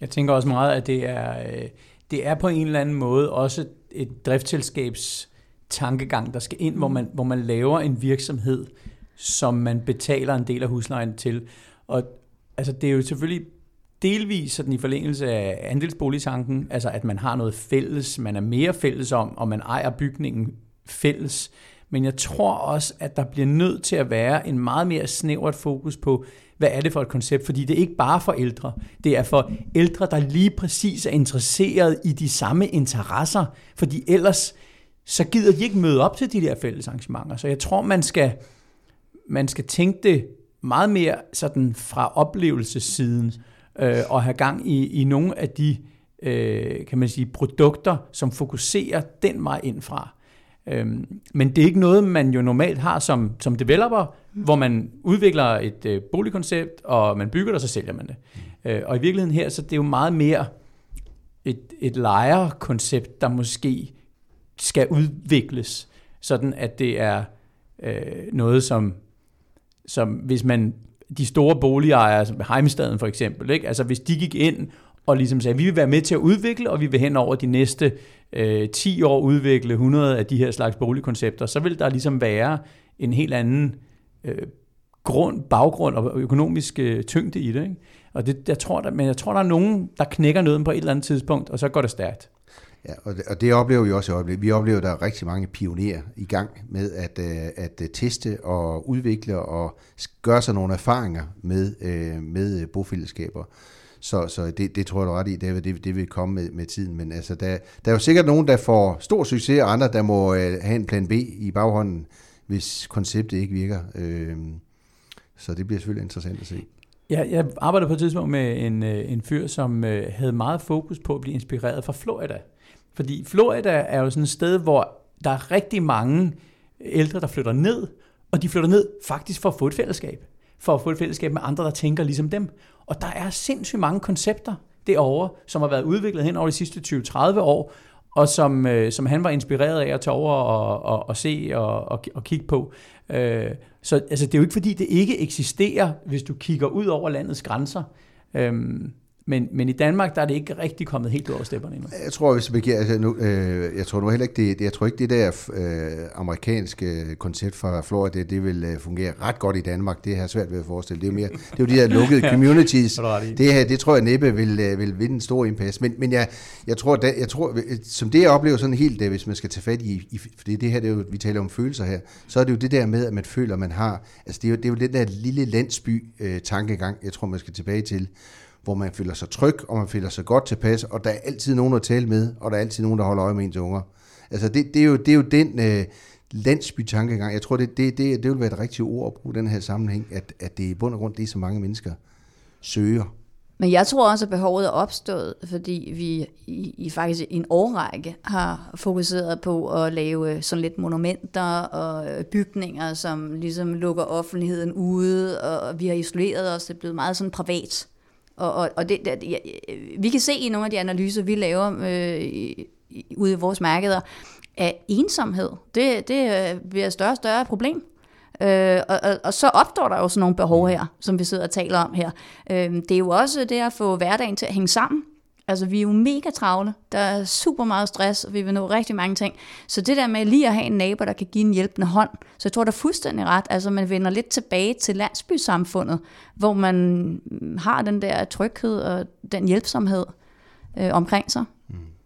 Jeg tænker også meget, at det er, øh, det er på en eller anden måde også et driftsselskabs tankegang, der skal ind, hvor man, hvor man laver en virksomhed, som man betaler en del af huslejen til. Og altså, det er jo selvfølgelig delvis sådan i forlængelse af andelsboligtanken, altså at man har noget fælles, man er mere fælles om, og man ejer bygningen fælles. Men jeg tror også, at der bliver nødt til at være en meget mere snævert fokus på, hvad er det for et koncept? Fordi det er ikke bare for ældre. Det er for ældre, der lige præcis er interesseret i de samme interesser. Fordi ellers, så gider de ikke møde op til de der fælles arrangementer. Så jeg tror, man skal, man skal tænke det meget mere sådan fra oplevelsessiden, øh, og have gang i, i nogle af de øh, kan man sige, produkter, som fokuserer den vej ind fra. Øhm, men det er ikke noget, man jo normalt har som, som developer, mm. hvor man udvikler et øh, boligkoncept, og man bygger det, og så sælger man det. Øh, og i virkeligheden her, så det er jo meget mere et, et lejerkoncept, der måske skal udvikles, sådan at det er øh, noget, som, som hvis man de store boligejere, som Heimstaden for eksempel, ikke? altså hvis de gik ind og ligesom sagde, vi vil være med til at udvikle, og vi vil hen over de næste øh, 10 år udvikle 100 af de her slags boligkoncepter, så vil der ligesom være en helt anden øh, grund, baggrund og økonomisk øh, tyngde i det. Ikke? Og det, jeg tror, der, men jeg tror, der er nogen, der knækker nøden på et eller andet tidspunkt, og så går det stærkt. Ja, og det, og det oplever vi også i øjeblikket. Vi oplever, at der er rigtig mange pionerer i gang med at, øh, at øh, teste og udvikle og gøre sig nogle erfaringer med, øh, med øh, bofællesskaber. Så, så det, det tror jeg, du ret i, David, det, det vil komme med, med tiden. Men altså, der, der er jo sikkert nogen, der får stor succes, og andre, der må øh, have en plan B i baghånden, hvis konceptet ikke virker. Øhm, så det bliver selvfølgelig interessant at se. Ja, jeg arbejdede på et tidspunkt med en, øh, en fyr, som øh, havde meget fokus på at blive inspireret fra Florida. Fordi Florida er jo sådan et sted, hvor der er rigtig mange ældre, der flytter ned, og de flytter ned faktisk for at få et fællesskab. For at få et fællesskab med andre, der tænker ligesom dem. Og der er sindssygt mange koncepter derovre, som har været udviklet hen over de sidste 20-30 år, og som, øh, som han var inspireret af at tage over og, og, og se og, og, og kigge på. Øh, så altså, det er jo ikke fordi, det ikke eksisterer, hvis du kigger ud over landets grænser. Øh, men, men i Danmark, der er det ikke rigtig kommet helt over stepperne endnu. Jeg tror, hvis vi altså nu, øh, jeg tror nu heller ikke, det, jeg tror ikke, det der øh, amerikanske koncept fra Florida, det, det vil øh, fungere ret godt i Danmark. Det har jeg svært ved at forestille. Det er mere, det er jo de her lukkede communities. det, her, det tror jeg næppe vil, øh, vil vinde en stor indpas. Men, men jeg, jeg, tror, da, jeg tror, som det jeg oplever sådan helt, øh, hvis man skal tage fat i, i fordi det her, det er jo, vi taler om følelser her, så er det jo det der med, at man føler, man har, altså det er jo, det er jo den der lille landsby øh, jeg tror, man skal tilbage til hvor man føler sig tryg, og man føler sig godt tilpas, og der er altid nogen at tale med, og der er altid nogen, der holder øje med ens unger. Altså det, det, er, jo, det er jo den øh, landsby-tankegang. Jeg tror, det, det, det, det vil være et rigtigt ord at bruge den her sammenhæng, at, at det i bund og grund, det er så mange mennesker søger. Men jeg tror også, at behovet er opstået, fordi vi i, i faktisk en årrække har fokuseret på at lave sådan lidt monumenter og bygninger, som ligesom lukker offentligheden ude, og vi har isoleret os, det er blevet meget sådan privat. Og, og, og det, det, ja, øh, vi kan se i nogle af de analyser, vi laver øh, ude i vores markeder, at ensomhed, det, det øh, bliver et større og større problem. Øh, og, og, og så opstår der jo sådan nogle behov her, som vi sidder og taler om her. Øh, det er jo også det at få hverdagen til at hænge sammen. Altså, vi er jo mega travle. Der er super meget stress, og vi vil nå rigtig mange ting. Så det der med lige at have en nabo, der kan give en hjælpende hånd, så jeg tror, der er fuldstændig ret. Altså, man vender lidt tilbage til landsbysamfundet, hvor man har den der tryghed og den hjælpsomhed øh, omkring sig.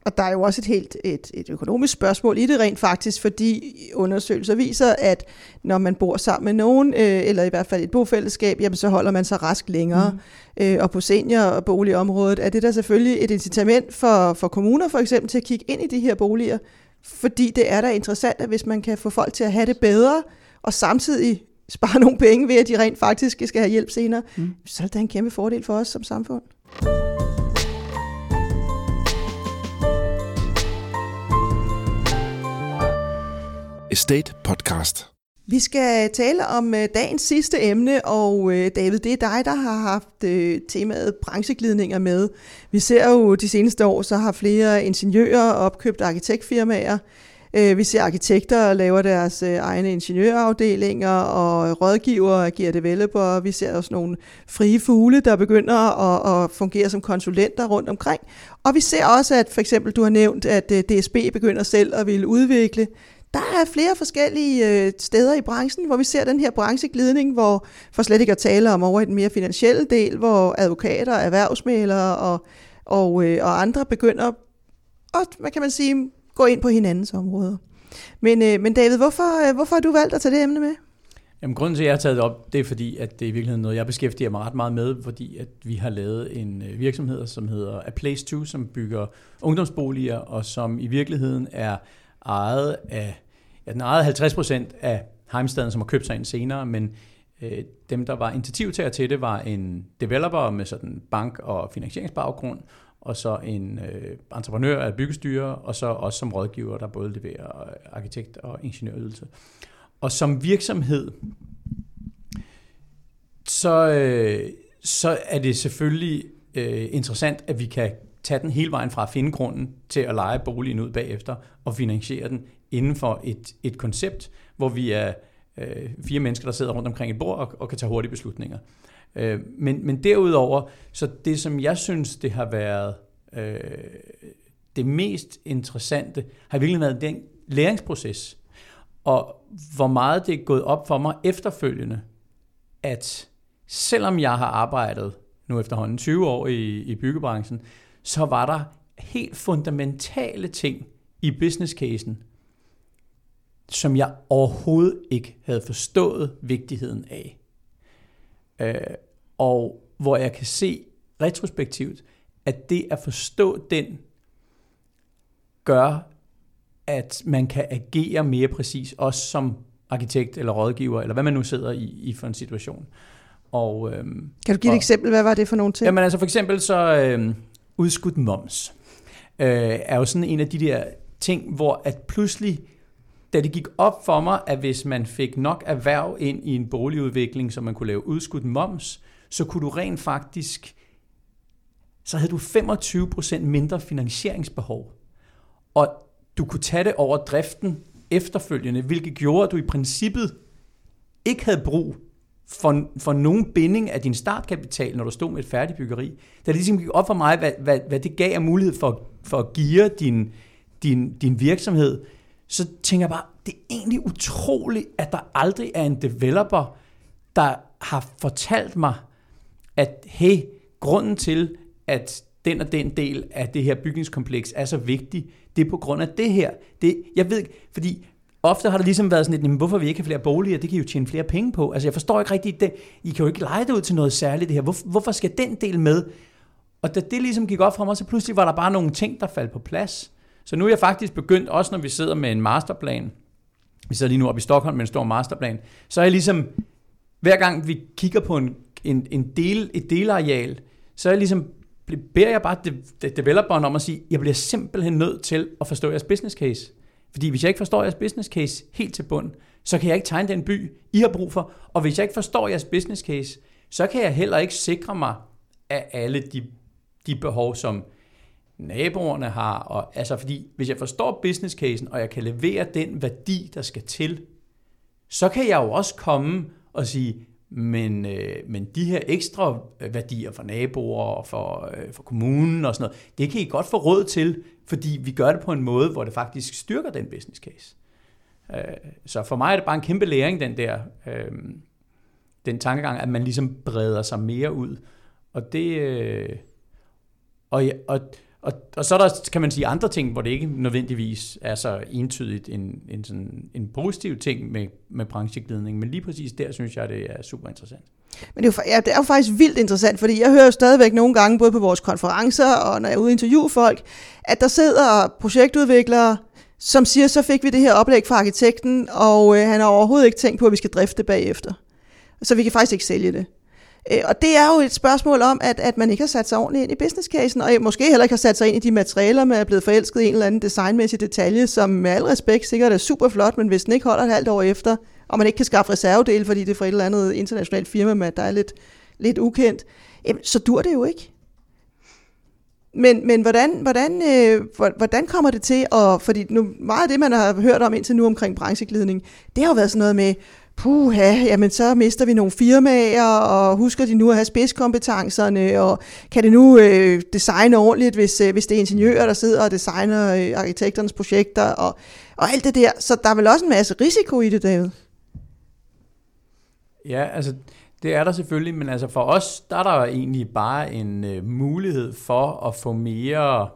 Og der er jo også et helt et, et økonomisk spørgsmål i det rent faktisk, fordi undersøgelser viser, at når man bor sammen med nogen, øh, eller i hvert fald et bofællesskab, jamen så holder man sig rask længere. Mm. Øh, og på senior- og boligområdet er det der selvfølgelig et incitament for, for kommuner for eksempel til at kigge ind i de her boliger, fordi det er da interessant, at hvis man kan få folk til at have det bedre, og samtidig spare nogle penge ved, at de rent faktisk skal have hjælp senere, mm. så er det da en kæmpe fordel for os som samfund. Estate Podcast. Vi skal tale om øh, dagens sidste emne, og øh, David, det er dig, der har haft øh, temaet brancheglidninger med. Vi ser jo de seneste år, så har flere ingeniører opkøbt arkitektfirmaer. Vi ser arkitekter laver deres egne ingeniørafdelinger, og rådgivere agerer developer. Vi ser også nogle frie fugle, der begynder at, at fungere som konsulenter rundt omkring. Og vi ser også, at for eksempel du har nævnt, at DSB begynder selv at ville udvikle der er flere forskellige øh, steder i branchen, hvor vi ser den her brancheglidning, hvor for slet ikke at tale om over i den mere finansielle del, hvor advokater, erhvervsmælere og, og, øh, og andre begynder at, hvad kan man sige, gå ind på hinandens områder. Men, øh, men David, hvorfor, øh, hvorfor har du valgt at tage det emne med? Jamen, grunden til, at jeg har taget det op, det er fordi, at det er i virkeligheden noget, jeg beskæftiger mig ret meget med, fordi at vi har lavet en øh, virksomhed, som hedder A Place 2, som bygger ungdomsboliger, og som i virkeligheden er ejet af, ja, den ejede 50 procent af Heimstaden, som har købt sig ind senere, men øh, dem, der var initiativtager til det, var en developer med sådan bank- og finansieringsbaggrund, og så en øh, entreprenør af byggestyre, og så også som rådgiver, der både leverer øh, arkitekt- og ingeniørydelse. Og som virksomhed, så, øh, så er det selvfølgelig øh, interessant, at vi kan tage den hele vejen fra at finde grunden til at lege boligen ud bagefter og finansiere den inden for et, et koncept, hvor vi er øh, fire mennesker, der sidder rundt omkring et bord og, og kan tage hurtige beslutninger. Øh, men, men derudover, så det som jeg synes, det har været øh, det mest interessante, har virkelig været den læringsproces, og hvor meget det er gået op for mig efterfølgende, at selvom jeg har arbejdet nu efterhånden 20 år i, i byggebranchen, så var der helt fundamentale ting i business casen, som jeg overhovedet ikke havde forstået vigtigheden af. Øh, og hvor jeg kan se retrospektivt, at det at forstå den, gør, at man kan agere mere præcis, også som arkitekt eller rådgiver, eller hvad man nu sidder i, i for en situation. Og, øhm, kan du give et og, eksempel? Hvad var det for nogle ting? Jamen altså for eksempel så øhm, udskudt moms øh, er jo sådan en af de der ting, hvor at pludselig, da det gik op for mig, at hvis man fik nok erhverv ind i en boligudvikling, så man kunne lave udskudt moms, så kunne du rent faktisk, så havde du 25% mindre finansieringsbehov. Og du kunne tage det over driften efterfølgende, hvilket gjorde, at du i princippet ikke havde brug for, for nogen binding af din startkapital, når du stod med et færdigt byggeri. Da det ligesom gik op for mig, hvad, hvad, hvad det gav af mulighed for, for at give din, din, din virksomhed, så tænker jeg bare, det er egentlig utroligt, at der aldrig er en developer, der har fortalt mig, at hey, grunden til, at den og den del af det her bygningskompleks er så vigtig, det er på grund af det her. Det, jeg ved fordi ofte har der ligesom været sådan lidt, hvorfor vi ikke har flere boliger, det kan I jo tjene flere penge på. Altså jeg forstår ikke rigtigt det. I kan jo ikke lege det ud til noget særligt det her. Hvor, hvorfor skal den del med? Og da det ligesom gik op for mig, så pludselig var der bare nogle ting, der faldt på plads. Så nu er jeg faktisk begyndt, også når vi sidder med en masterplan, vi sidder lige nu oppe i Stockholm med en stor masterplan, så er jeg ligesom, hver gang vi kigger på en, en, en del, et delareal, så er jeg ligesom beder jeg bare de, developeren om at sige, jeg bliver simpelthen nødt til at forstå jeres business case. Fordi hvis jeg ikke forstår jeres business case helt til bund, så kan jeg ikke tegne den by, I har brug for. Og hvis jeg ikke forstår jeres business case, så kan jeg heller ikke sikre mig af alle de, de behov, som naboerne har. Og, altså fordi, hvis jeg forstår business casen, og jeg kan levere den værdi, der skal til, så kan jeg jo også komme og sige, men, øh, men de her ekstra øh, værdier for naboer og for, øh, for kommunen og sådan noget, det kan I godt få råd til, fordi vi gør det på en måde, hvor det faktisk styrker den business case. Øh, så for mig er det bare en kæmpe læring, den der øh, den tankegang, at man ligesom breder sig mere ud. Og det... Øh, og, og, og, og så er der, kan man sige, andre ting, hvor det ikke nødvendigvis er så entydigt en, en, sådan, en positiv ting med, med brancheglidning, men lige præcis der synes jeg, det er super interessant. Men det er, jo, ja, det er jo faktisk vildt interessant, fordi jeg hører jo stadigvæk nogle gange, både på vores konferencer og når jeg er ude og interviewe folk, at der sidder projektudviklere, som siger, så fik vi det her oplæg fra arkitekten, og øh, han har overhovedet ikke tænkt på, at vi skal drifte bagefter. Så vi kan faktisk ikke sælge det. Øh, og det er jo et spørgsmål om, at, at man ikke har sat sig ordentligt ind i businesscasen, og måske heller ikke har sat sig ind i de materialer, man er blevet forelsket i en eller anden designmæssig detalje, som med al respekt sikkert er super flot, men hvis den ikke holder et halvt år efter, og man ikke kan skaffe reservedele, fordi det er fra et eller andet internationalt firma, med, der er lidt, lidt ukendt, jamen, så dur det jo ikke. men, men hvordan, hvordan, øh, hvordan kommer det til, at, fordi nu, meget af det, man har hørt om indtil nu omkring brancheglidning, det har jo været sådan noget med, puha, jamen så mister vi nogle firmaer, og husker de nu at have spidskompetencerne, og kan det nu øh, designe ordentligt, hvis, øh, hvis det er ingeniører, der sidder og designer øh, arkitekternes projekter, og, og alt det der. Så der er vel også en masse risiko i det, David? Ja, altså det er der selvfølgelig, men altså for os, der er der egentlig bare en øh, mulighed for at få mere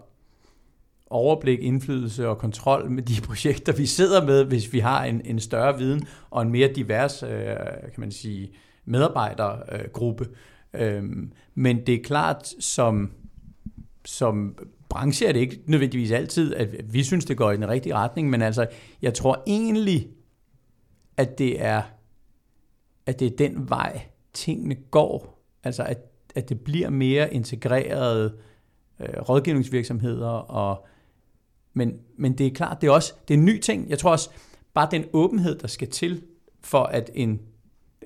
overblik, indflydelse og kontrol med de projekter, vi sidder med, hvis vi har en, en større viden og en mere divers, øh, kan man sige, medarbejdergruppe. Øh, men det er klart, som, som branche er det ikke nødvendigvis altid, at vi synes, det går i den rigtige retning, men altså, jeg tror egentlig, at det er, at det er den vej, tingene går. Altså, at, at det bliver mere integrerede øh, rådgivningsvirksomheder og men, men det er klart, det er også det er en ny ting. Jeg tror også, bare den åbenhed, der skal til, for at en...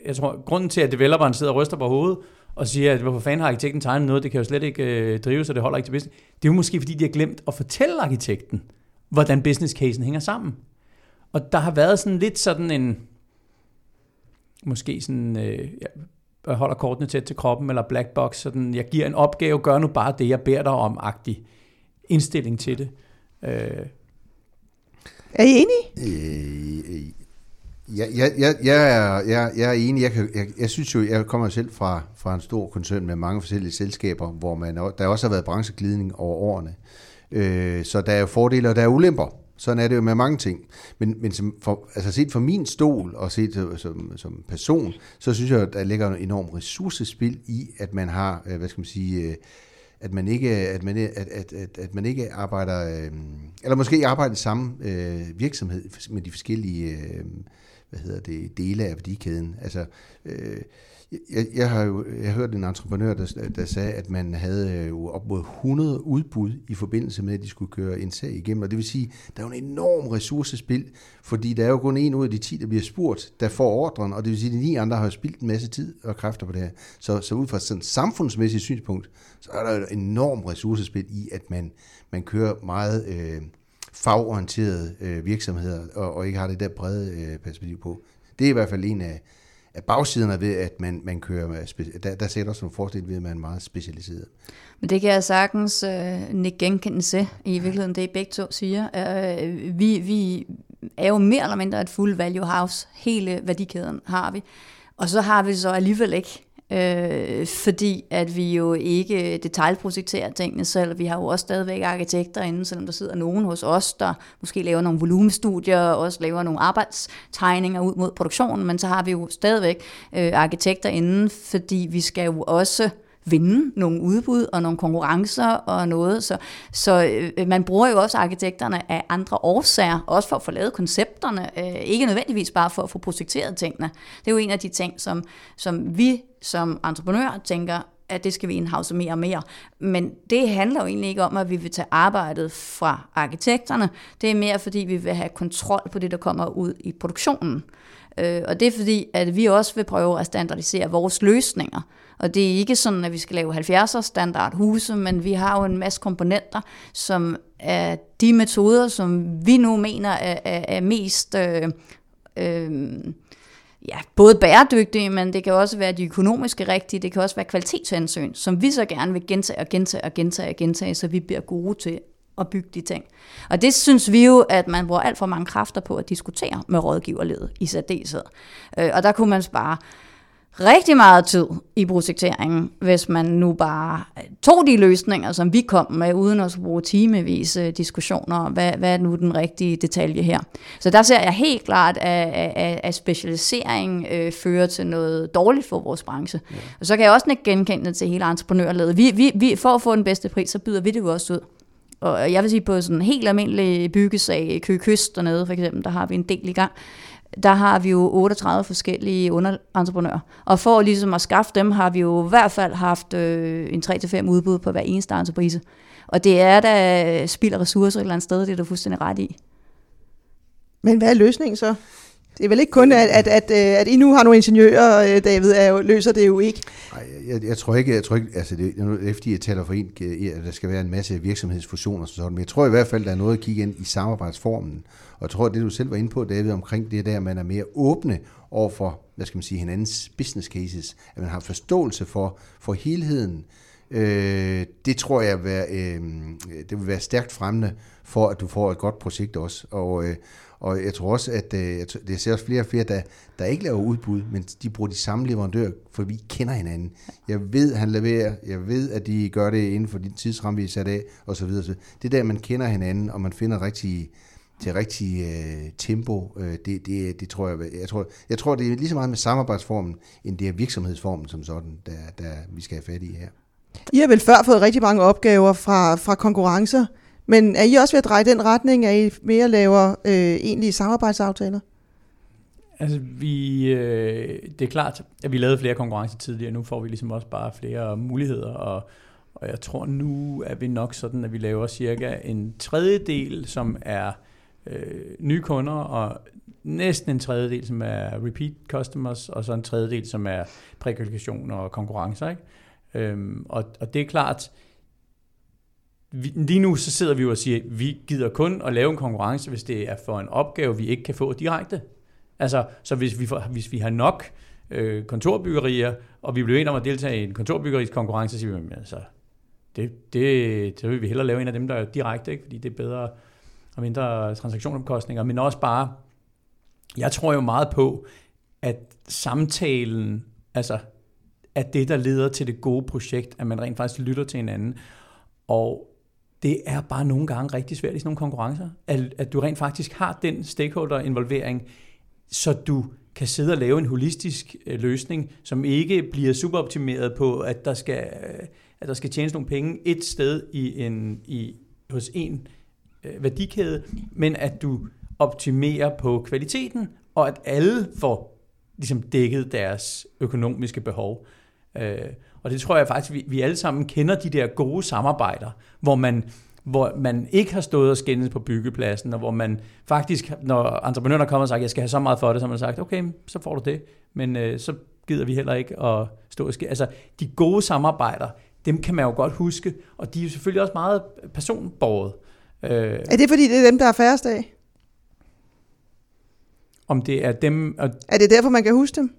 Jeg tror, grunden til, at developeren sidder og ryster på hovedet, og siger, at hvorfor fanden har arkitekten tegnet noget, det kan jo slet ikke øh, drives, så det holder ikke til business. Det er jo måske, fordi de har glemt at fortælle arkitekten, hvordan business casen hænger sammen. Og der har været sådan lidt sådan en, måske sådan, øh, jeg holder kortene tæt til kroppen, eller black box, sådan, jeg giver en opgave, gør nu bare det, jeg beder dig om, agtig indstilling til det. Øh. Er I enige? Øh, øh jeg, jeg, jeg, jeg, er, jeg, jeg er enig. Jeg, kan, jeg, jeg synes jo, jeg kommer selv fra, fra en stor koncern med mange forskellige selskaber, hvor man, der også har været brancheglidning over årene. Øh, så der er fordele, og der er ulemper. Sådan er det jo med mange ting. Men, men som for, altså set fra min stol og set øh, som, som person, så synes jeg, at der ligger en enorm ressourcespil i, at man har, øh, hvad skal man sige, øh, at man ikke, at man, at, at, at, at man ikke arbejder, øh, eller måske arbejder i samme øh, virksomhed med de forskellige øh, hvad hedder det, dele af værdikæden. Altså, øh, jeg, jeg har jo jeg har hørt en entreprenør, der, der sagde, at man havde øh, jo op mod 100 udbud i forbindelse med, at de skulle køre en sag igennem. Og det vil sige, der er jo en enorm ressourcespil, fordi der er jo kun en ud af de 10, der bliver spurgt, der får ordren, og det vil sige, at de ni andre har spildt en masse tid og kræfter på det her. Så, så ud fra sådan et samfundsmæssigt synspunkt, så er der jo et enormt ressourcespil i, at man, man kører meget øh, fagorienterede øh, virksomheder, og, og ikke har det der brede øh, perspektiv på. Det er i hvert fald en af, af er ved, at man, man kører med, der, der sætter også nogle fordele ved, at man er meget specialiseret. Men det kan jeg sagtens øh, nikke genkendelse i virkeligheden, det begge to siger. Øh, vi, vi er jo mere eller mindre et full value house. Hele værdikæden har vi. Og så har vi så alligevel ikke øh, fordi at vi jo ikke detaljprojekterer tingene selv. Vi har jo også stadigvæk arkitekter inde, selvom der sidder nogen hos os, der måske laver nogle volumestudier, og også laver nogle arbejdstegninger ud mod produktionen, men så har vi jo stadigvæk øh, arkitekter inde, fordi vi skal jo også vinde nogle udbud og nogle konkurrencer og noget. Så, så øh, man bruger jo også arkitekterne af andre årsager, også for at få lavet koncepterne, øh, ikke nødvendigvis bare for at få projekteret tingene. Det er jo en af de ting, som, som vi som entreprenør tænker, at det skal vi indhavse mere og mere. Men det handler jo egentlig ikke om, at vi vil tage arbejdet fra arkitekterne. Det er mere, fordi vi vil have kontrol på det, der kommer ud i produktionen. Øh, og det er fordi, at vi også vil prøve at standardisere vores løsninger. Og det er ikke sådan, at vi skal lave 70'er standard huse, men vi har jo en masse komponenter, som er de metoder, som vi nu mener er, er, er mest... Øh, øh, ja, både bæredygtige, men det kan også være de økonomiske rigtige, det kan også være kvalitetshensyn, som vi så gerne vil gentage og gentage og gentage og gentage, så vi bliver gode til at bygge de ting. Og det synes vi jo, at man bruger alt for mange kræfter på at diskutere med rådgiverledet i særdeleshed. Øh, og der kunne man spare rigtig meget tid i projekteringen, hvis man nu bare tog de løsninger, som vi kom med, uden at bruge timevis diskussioner om, hvad, hvad er nu den rigtige detalje her. Så der ser jeg helt klart, at, at, at specialisering øh, fører til noget dårligt for vores branche. Ja. Og så kan jeg også ikke genkende til hele entreprenørledet. Vi, vi, vi, for at få den bedste pris, så byder vi det jo også ud. Og jeg vil sige, på sådan en helt almindelig byggesag, Køge Kyst dernede for eksempel, der har vi en del i gang der har vi jo 38 forskellige underentreprenører. Og for ligesom at skaffe dem, har vi jo i hvert fald haft øh, en 3-5 udbud på hver eneste entreprise. Og det er da spild af ressourcer et eller andet sted, det er du fuldstændig ret i. Men hvad er løsningen så? Det er vel ikke kun, at, at, at, øh, at I nu har nogle ingeniører, øh, David, er jo, løser det jo ikke. Nej, jeg, jeg tror ikke, jeg tror ikke, altså det, nu er det fordi jeg taler for en, at der skal være en masse virksomhedsfusioner sådan, men jeg tror i hvert fald, der er noget at kigge ind i samarbejdsformen. Og jeg tror, det du selv var inde på, David, omkring det der, at man er mere åbne over for, hvad skal man sige, hinandens business cases, at man har forståelse for, for helheden, øh, det tror jeg vil være, øh, det vil være stærkt fremmende for, at du får et godt projekt også. Og, øh, og jeg tror også, at øh, det ser også flere og flere, der, der ikke laver udbud, men de bruger de samme leverandører, for vi kender hinanden. Jeg ved, han leverer, jeg ved, at de gør det inden for den tidsramme, vi er sat af, og så videre. Det er der, man kender hinanden, og man finder rigtig til rigtig øh, tempo, øh, det, det, det tror jeg, jeg tror, jeg tror, det er lige så meget med samarbejdsformen, end det er virksomhedsformen som sådan, der, der vi skal have fat i her. I har vel før fået rigtig mange opgaver fra, fra konkurrencer, men er I også ved at dreje den retning, at I mere laver øh, egentlige samarbejdsaftaler? Altså, vi, øh, det er klart, at vi lavede flere konkurrencer tidligere. Nu får vi ligesom også bare flere muligheder, og, og jeg tror nu er vi nok sådan, at vi laver cirka en tredjedel, som er øh, nye kunder, og næsten en tredjedel, som er repeat customers, og så en tredjedel, som er prækvalifikationer og konkurrencer. Ikke? Øhm, og, og det er klart, vi, lige nu så sidder vi jo og siger, at vi gider kun at lave en konkurrence, hvis det er for en opgave, vi ikke kan få direkte. Altså, så hvis vi, får, hvis vi har nok øh, kontorbyggerier, og vi bliver enige om at deltage i en kontorbyggeriskonkurrence, så siger vi, altså, det, det, så vil vi hellere lave en af dem, der er direkte, ikke? fordi det er bedre og mindre transaktionsomkostninger, men også bare, jeg tror jo meget på, at samtalen, altså at det, der leder til det gode projekt, at man rent faktisk lytter til hinanden. Og det er bare nogle gange rigtig svært i sådan nogle konkurrencer, at, at du rent faktisk har den stakeholder-involvering, så du kan sidde og lave en holistisk øh, løsning, som ikke bliver superoptimeret på, at der skal, øh, at der skal tjenes nogle penge et sted i en, i, hos en øh, værdikæde, men at du optimerer på kvaliteten, og at alle får ligesom dækket deres økonomiske behov. Øh, og det tror jeg faktisk, vi, vi alle sammen kender de der gode samarbejder, hvor man, hvor man ikke har stået og skændes på byggepladsen, og hvor man faktisk, når entreprenøren kommer og sagt, jeg skal have så meget for det, så har man sagt, okay, så får du det, men øh, så gider vi heller ikke at stå og skændes. Altså, de gode samarbejder, dem kan man jo godt huske, og de er jo selvfølgelig også meget personborget. Øh, er det fordi, det er dem, der er færrest af? Om det er dem... Og er det derfor, man kan huske dem?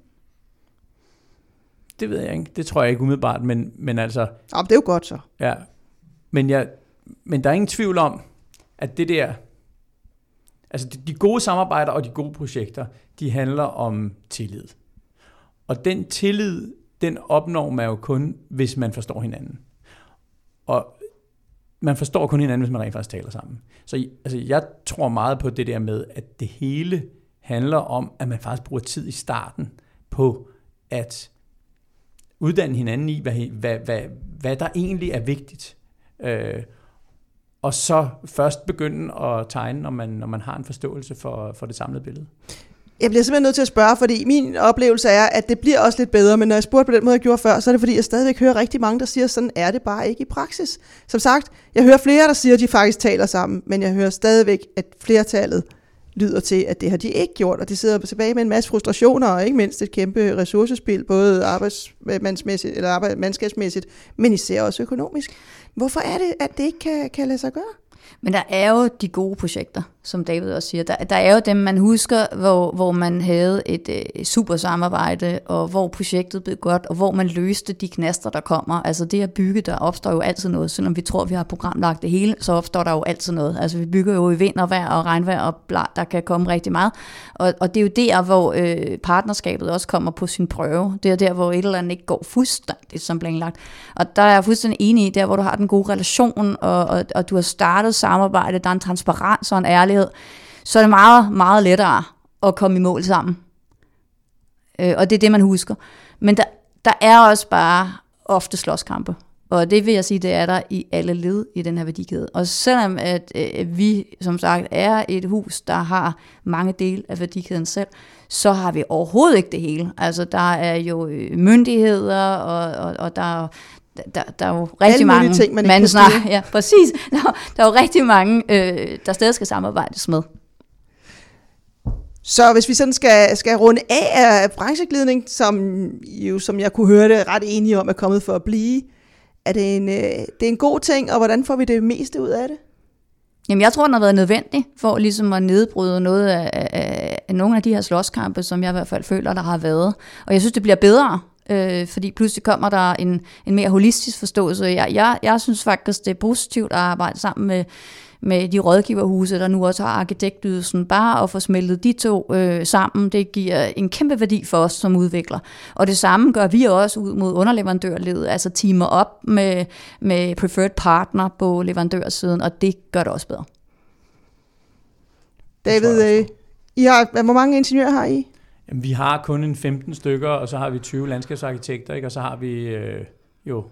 Det ved jeg ikke. Det tror jeg ikke umiddelbart, men, men altså... Ja, det er jo godt så. Ja. Men, jeg, men der er ingen tvivl om, at det der... Altså de, de gode samarbejder og de gode projekter, de handler om tillid. Og den tillid, den opnår man jo kun, hvis man forstår hinanden. Og man forstår kun hinanden, hvis man rent faktisk taler sammen. Så altså, jeg tror meget på det der med, at det hele handler om, at man faktisk bruger tid i starten på at uddanne hinanden i, hvad, hvad, hvad, hvad der egentlig er vigtigt. Øh, og så først begynde at tegne, når man, når man har en forståelse for, for det samlede billede. Jeg bliver simpelthen nødt til at spørge, fordi min oplevelse er, at det bliver også lidt bedre, men når jeg spurgte på den måde, jeg gjorde før, så er det fordi, jeg stadigvæk hører rigtig mange, der siger, sådan er det bare ikke i praksis. Som sagt, jeg hører flere, der siger, at de faktisk taler sammen, men jeg hører stadigvæk, at flertallet lyder til, at det har de ikke gjort, og de sidder tilbage med en masse frustrationer, og ikke mindst et kæmpe ressourcespil, både arbejdsmandsmæssigt eller arbejdsmandskabsmæssigt, men især også økonomisk. Hvorfor er det, at det ikke kan, kan lade sig gøre? Men der er jo de gode projekter, som David også siger. Der, der er jo dem, man husker, hvor, hvor man havde et øh, super samarbejde, og hvor projektet blev godt, og hvor man løste de knaster, der kommer. Altså det at bygge, der opstår jo altid noget. Selvom vi tror, vi har programlagt det hele, så opstår der jo altid noget. Altså vi bygger jo i vind og vejr og regnvejr, og bla, der kan komme rigtig meget. Og, og det er jo der, hvor øh, partnerskabet også kommer på sin prøve. Det er der, hvor et eller andet ikke går fuldstændig som planlagt. Og der er jeg fuldstændig enig i, der hvor du har den gode relation, og, og, og du har startet samarbejde, der er en transparens og en ærlighed, så er det meget, meget lettere at komme i mål sammen. Øh, og det er det, man husker. Men der, der er også bare ofte slåskampe. Og det vil jeg sige, det er der i alle led i den her værdikæde. Og selvom at øh, vi som sagt er et hus, der har mange dele af værdikæden selv, så har vi overhovedet ikke det hele. Altså der er jo øh, myndigheder, og, og, og der er der, der er jo rigtig Alle mange ting, man, man snakker, ja, præcis. Der, der er jo rigtig mange, øh, der stadig skal samarbejdes med. Så hvis vi sådan skal, skal runde af af brancheglidning, som, jo, som jeg kunne høre det ret enige om er kommet for at blive, er det en, øh, det er en god ting, og hvordan får vi det meste ud af det? Jamen, jeg tror, den har været nødvendig for ligesom at nedbryde noget af, af, af nogle af de her slåskampe, som jeg i hvert fald føler, der har været. Og jeg synes, det bliver bedre, øh, fordi pludselig kommer der en, en mere holistisk forståelse. Jeg, jeg, jeg synes faktisk, det er positivt at arbejde sammen med, med de rådgiverhuse, der nu også har arkitektydelsen. Bare at få smeltet de to øh, sammen, det giver en kæmpe værdi for os som udvikler. Og det samme gør vi også ud mod underleverandørledet, altså teamer op med, med preferred partner på leverandørsiden, og det gør det også bedre. David, øh, I har, hvor mange ingeniører har I? Jamen, vi har kun en 15 stykker, og så har vi 20 landskabsarkitekter, ikke? og så har vi øh, jo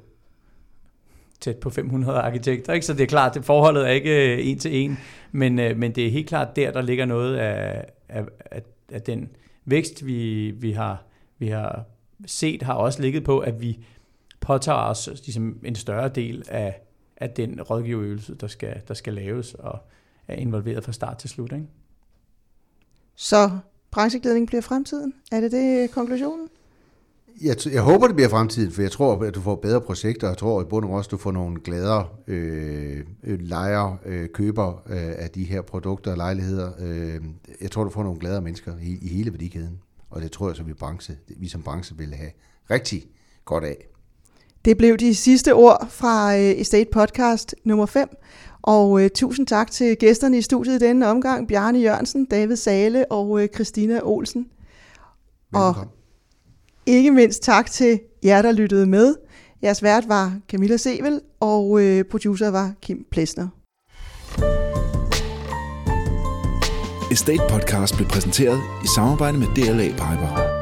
tæt på 500 arkitekter, ikke? så det er klart, at forholdet er ikke øh, en til en, men, øh, men det er helt klart der, der ligger noget af, af, af, af den vækst, vi, vi, har, vi har set, har også ligget på, at vi påtager os ligesom, en større del af, af den rådgiverøvelse, der skal, der skal laves, og er involveret fra start til slut. Ikke? Så brancheglidning bliver fremtiden? Er det det konklusionen? Jeg, jeg håber, det bliver fremtiden, for jeg tror, at du får bedre projekter, og jeg tror i bund og også, at du får nogle gladere øh, lejer, øh, køber øh, af de her produkter og lejligheder. Øh, jeg tror, du får nogle gladere mennesker i, i hele værdikæden, og det tror jeg, som vi, branche, vi som branche vil have rigtig godt af. Det blev de sidste ord fra øh, Estate Podcast nummer 5. Og øh, tusind tak til gæsterne i studiet i denne omgang. Bjarne Jørgensen, David Sale og øh, Christina Olsen. Velkommen. Og ikke mindst tak til jer, der lyttede med. Jeres vært var Camilla Sevel, og øh, producer var Kim Plesner. Estate Podcast blev præsenteret i samarbejde med DLA Piper.